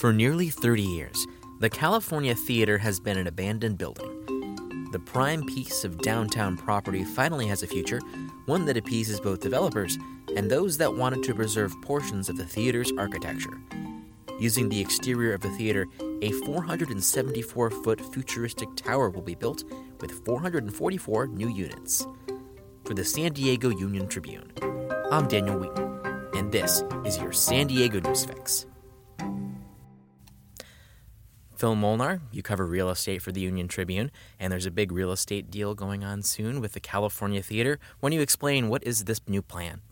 For nearly 30 years, the California Theater has been an abandoned building. The prime piece of downtown property finally has a future, one that appeases both developers and those that wanted to preserve portions of the theater's architecture. Using the exterior of the theater, a 474 foot futuristic tower will be built with 444 new units. For the San Diego Union Tribune, I'm Daniel Wheaton, and this is your San Diego News Fix. Phil Molnar, you cover real estate for the Union Tribune, and there's a big real estate deal going on soon with the California Theater. When you explain what is this new plan?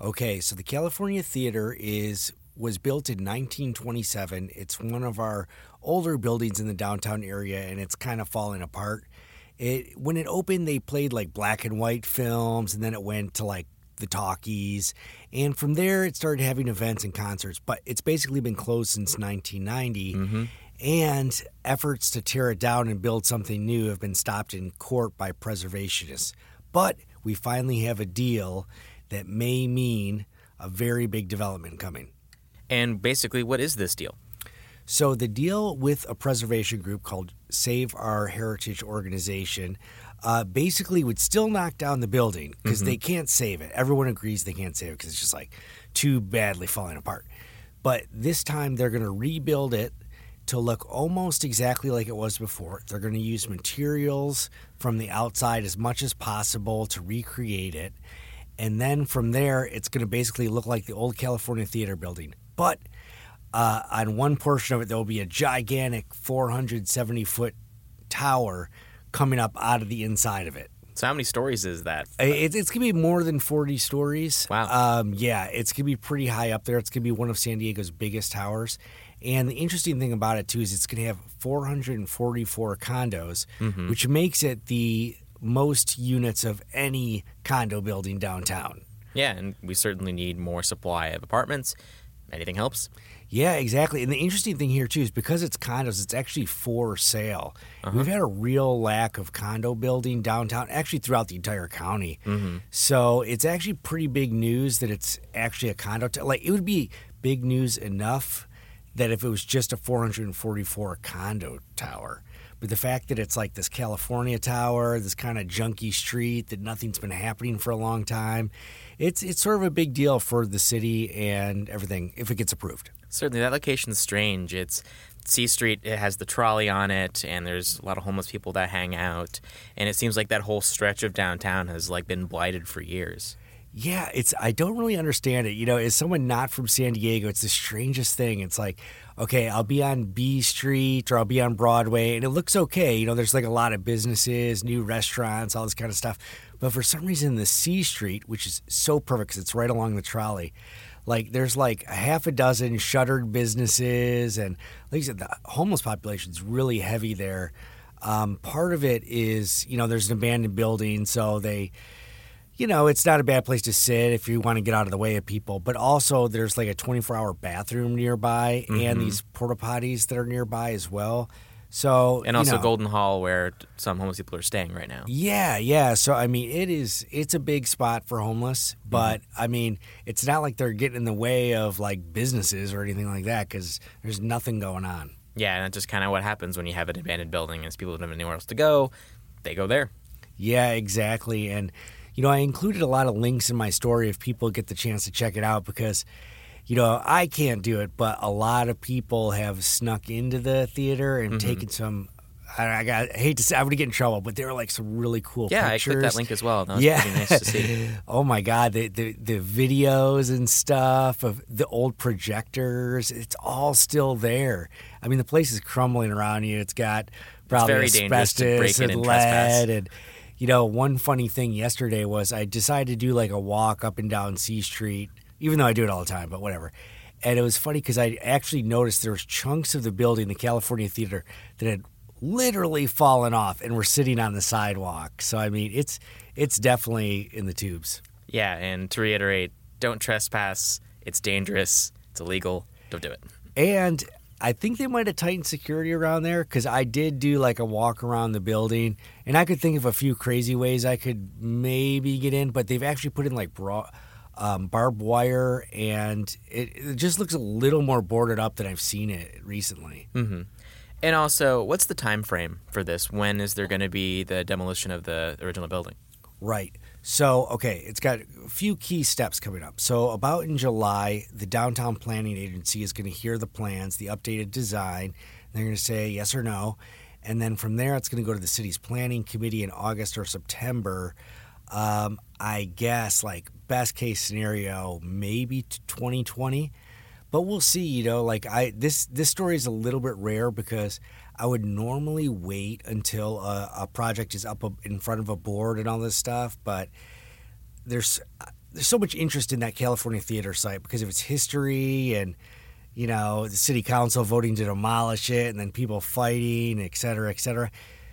Okay, so the California Theater is was built in 1927. It's one of our older buildings in the downtown area, and it's kind of falling apart. It when it opened, they played like black and white films, and then it went to like the talkies, and from there it started having events and concerts. But it's basically been closed since 1990. Mm-hmm. And efforts to tear it down and build something new have been stopped in court by preservationists. But we finally have a deal that may mean a very big development coming. And basically, what is this deal? So, the deal with a preservation group called Save Our Heritage Organization uh, basically would still knock down the building because they can't save it. Everyone agrees they can't save it because it's just like too badly falling apart. But this time they're going to rebuild it to look almost exactly like it was before. They're going to use materials from the outside as much as possible to recreate it. And then from there, it's going to basically look like the old California Theater building. But uh, on one portion of it, there will be a gigantic 470 foot tower coming up out of the inside of it. So, how many stories is that? It, it's gonna be more than 40 stories. Wow. Um, yeah, it's gonna be pretty high up there. It's gonna be one of San Diego's biggest towers. And the interesting thing about it too is it's gonna have 444 condos, mm-hmm. which makes it the most units of any condo building downtown. Yeah, and we certainly need more supply of apartments. Anything helps. Yeah, exactly. And the interesting thing here too is because it's condos, it's actually for sale. Uh-huh. We've had a real lack of condo building downtown, actually throughout the entire county. Mm-hmm. So it's actually pretty big news that it's actually a condo. T- like it would be big news enough that if it was just a 444 condo tower. But the fact that it's like this California tower, this kind of junky street that nothing's been happening for a long time, it's it's sort of a big deal for the city and everything if it gets approved. Certainly, that location's strange. It's C Street. It has the trolley on it, and there's a lot of homeless people that hang out. And it seems like that whole stretch of downtown has like been blighted for years. Yeah, it's I don't really understand it. You know, as someone not from San Diego, it's the strangest thing. It's like, okay, I'll be on B Street or I'll be on Broadway and it looks okay. You know, there's like a lot of businesses, new restaurants, all this kind of stuff. But for some reason the C Street, which is so perfect cuz it's right along the trolley, like there's like a half a dozen shuttered businesses and like you said the homeless population's really heavy there. Um, part of it is, you know, there's an abandoned building, so they you know, it's not a bad place to sit if you want to get out of the way of people. But also, there's like a 24 hour bathroom nearby and mm-hmm. these porta potties that are nearby as well. So, And you also know, Golden Hall, where some homeless people are staying right now. Yeah, yeah. So, I mean, it is, it's a big spot for homeless, mm-hmm. but I mean, it's not like they're getting in the way of like businesses or anything like that because there's nothing going on. Yeah, and that's just kind of what happens when you have an abandoned building. Is people don't have anywhere else to go, they go there. Yeah, exactly. And, you know, I included a lot of links in my story if people get the chance to check it out because, you know, I can't do it, but a lot of people have snuck into the theater and mm-hmm. taken some. I, I got I hate to say I would get in trouble, but there were like some really cool Yeah, pictures. I clicked that link as well. That was yeah, pretty nice to see. oh my god, the, the the videos and stuff of the old projectors, it's all still there. I mean, the place is crumbling around you. It's got probably to asbestos and and trespass. lead and you know, one funny thing yesterday was I decided to do like a walk up and down C Street, even though I do it all the time, but whatever. And it was funny because I actually noticed there was chunks of the building, the California Theater, that had literally fallen off and were sitting on the sidewalk. So I mean, it's it's definitely in the tubes. Yeah, and to reiterate, don't trespass. It's dangerous. It's illegal. Don't do it. And I think they might have tightened security around there because I did do like a walk around the building, and I could think of a few crazy ways I could maybe get in, but they've actually put in like bra- um, barbed wire, and it, it just looks a little more boarded up than I've seen it recently. Mm-hmm. And also, what's the time frame for this? When is there going to be the demolition of the original building? Right. So, okay, it's got a few key steps coming up. So, about in July, the Downtown Planning Agency is going to hear the plans, the updated design. They're going to say yes or no. And then from there, it's going to go to the city's planning committee in August or September. Um, I guess, like, best case scenario, maybe 2020 but we'll see you know like i this this story is a little bit rare because i would normally wait until a, a project is up in front of a board and all this stuff but there's uh, there's so much interest in that california theater site because of its history and you know the city council voting to demolish it and then people fighting et cetera et cetera.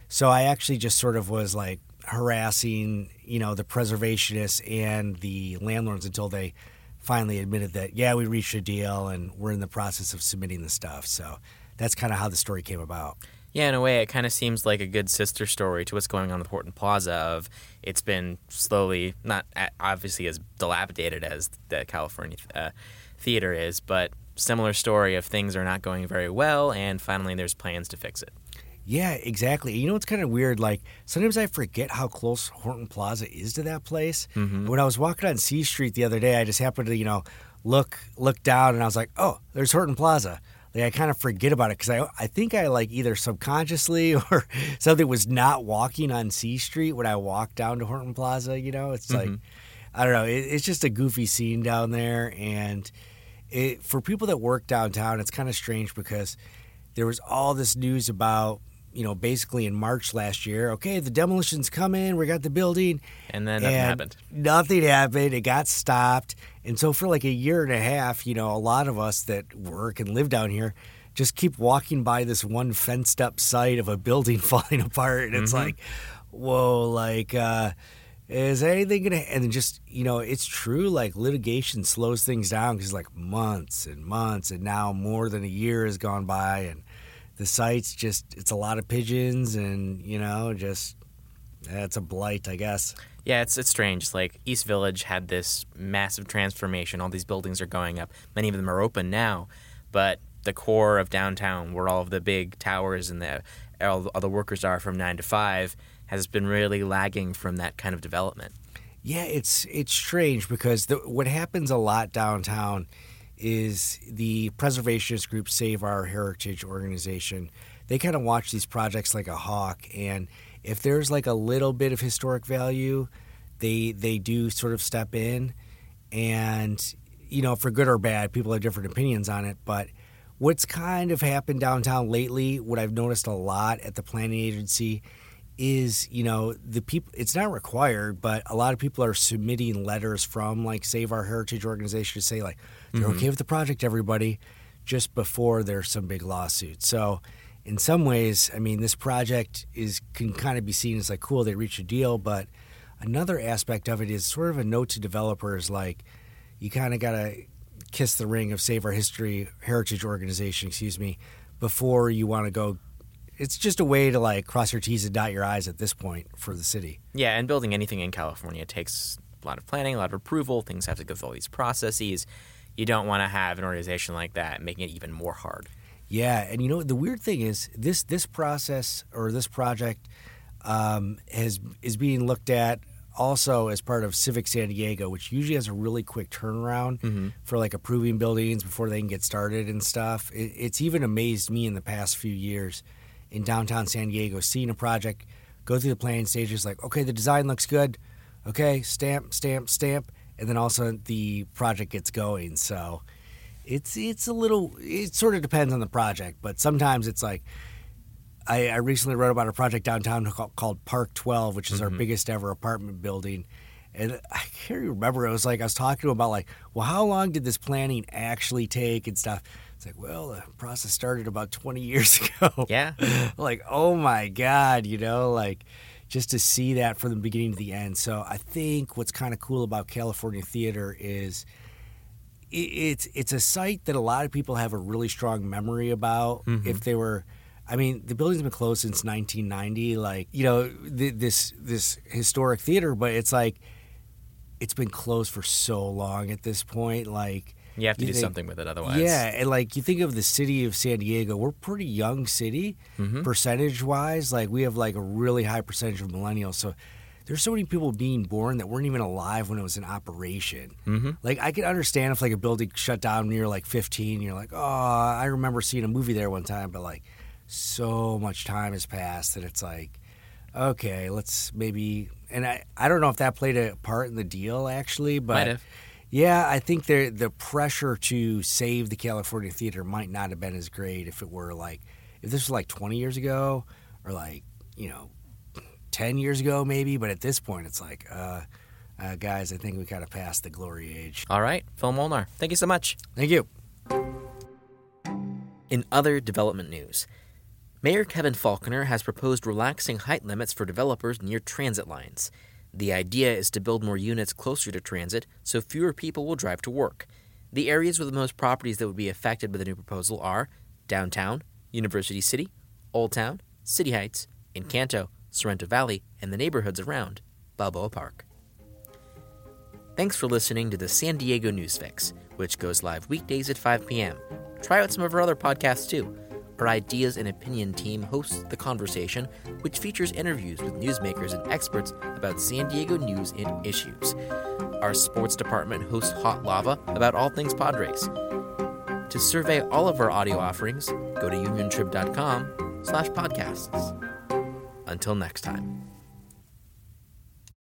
So i actually just sort of was like harassing you know the preservationists and the landlords until they finally admitted that yeah we reached a deal and we're in the process of submitting the stuff. So that's kind of how the story came about yeah in a way it kind of seems like a good sister story to what's going on with horton plaza of it's been slowly not obviously as dilapidated as the california uh, theater is but similar story of things are not going very well and finally there's plans to fix it yeah, exactly. You know, it's kind of weird. Like sometimes I forget how close Horton Plaza is to that place. Mm-hmm. When I was walking on C Street the other day, I just happened to, you know, look look down, and I was like, oh, there's Horton Plaza. Like I kind of forget about it because I I think I like either subconsciously or something was not walking on C Street when I walked down to Horton Plaza. You know, it's mm-hmm. like I don't know. It, it's just a goofy scene down there, and it, for people that work downtown, it's kind of strange because there was all this news about you know, basically in March last year. Okay, the demolition's coming. We got the building, and then nothing and happened. Nothing happened. It got stopped, and so for like a year and a half, you know, a lot of us that work and live down here just keep walking by this one fenced up site of a building falling apart, and it's mm-hmm. like, whoa, like. uh is anything gonna and then just you know it's true like litigation slows things down because like months and months and now more than a year has gone by and the site's just it's a lot of pigeons and you know just it's a blight i guess. Yeah it's it's strange. Like east village had this massive transformation. All these buildings are going up. Many of them are open now but the core of downtown where all of the big towers and the all, all the workers are from 9 to 5 has been really lagging from that kind of development. Yeah it's it's strange because the, what happens a lot downtown is the preservationist group Save Our Heritage organization. They kind of watch these projects like a hawk, and if there's like a little bit of historic value, they they do sort of step in, and you know, for good or bad, people have different opinions on it. But what's kind of happened downtown lately, what I've noticed a lot at the planning agency is you know the people it's not required but a lot of people are submitting letters from like save our heritage organization to say like they're mm-hmm. okay with the project everybody just before there's some big lawsuit so in some ways i mean this project is can kind of be seen as like cool they reached a deal but another aspect of it is sort of a note to developers like you kind of got to kiss the ring of save our history heritage organization excuse me before you want to go it's just a way to like cross your T's and dot your I's at this point for the city. Yeah, and building anything in California takes a lot of planning, a lot of approval. Things have to go through all these processes. You don't want to have an organization like that making it even more hard. Yeah, and you know the weird thing is this this process or this project um, has is being looked at also as part of Civic San Diego, which usually has a really quick turnaround mm-hmm. for like approving buildings before they can get started and stuff. It, it's even amazed me in the past few years in downtown San Diego, seeing a project, go through the planning stages, like, okay, the design looks good. Okay, stamp, stamp, stamp. And then also the project gets going. So it's it's a little it sort of depends on the project, but sometimes it's like I, I recently wrote about a project downtown called, called Park 12, which is mm-hmm. our biggest ever apartment building. And I can't remember. It was like I was talking to him about like, well, how long did this planning actually take and stuff? It's like, well, the process started about 20 years ago. Yeah. like, oh my God, you know, like just to see that from the beginning to the end. So I think what's kind of cool about California theater is it's it's a site that a lot of people have a really strong memory about. Mm-hmm. If they were, I mean, the building's been closed since 1990. Like, you know, th- this this historic theater, but it's like it's been closed for so long at this point. Like you have to you do think- something with it otherwise. Yeah, and like you think of the city of San Diego, we're a pretty young city Mm-hmm. percentage wise. Like we have like a really high percentage of millennials. So there's so many people being born that weren't even alive when it was in operation. Mm-hmm. Like I can understand if like a building shut down when you're like 15, you're like, oh, I remember seeing a movie there one time, but like so much time has passed that it's like, okay, let's maybe. And I I don't know if that played a part in the deal actually, but. Yeah, I think the the pressure to save the California theater might not have been as great if it were like if this was like 20 years ago or like you know 10 years ago maybe. But at this point, it's like, uh, uh, guys, I think we kind of passed the glory age. All right, Phil Molnar, thank you so much. Thank you. In other development news, Mayor Kevin Faulconer has proposed relaxing height limits for developers near transit lines. The idea is to build more units closer to transit so fewer people will drive to work. The areas with the most properties that would be affected by the new proposal are downtown, University City, Old Town, City Heights, Encanto, Sorrento Valley, and the neighborhoods around Balboa Park. Thanks for listening to the San Diego News Fix, which goes live weekdays at 5 p.m. Try out some of our other podcasts too. Our Ideas and Opinion team hosts The Conversation, which features interviews with newsmakers and experts about San Diego news and issues. Our sports department hosts Hot Lava about all things Padres. To survey all of our audio offerings, go to uniontrib.com slash podcasts. Until next time.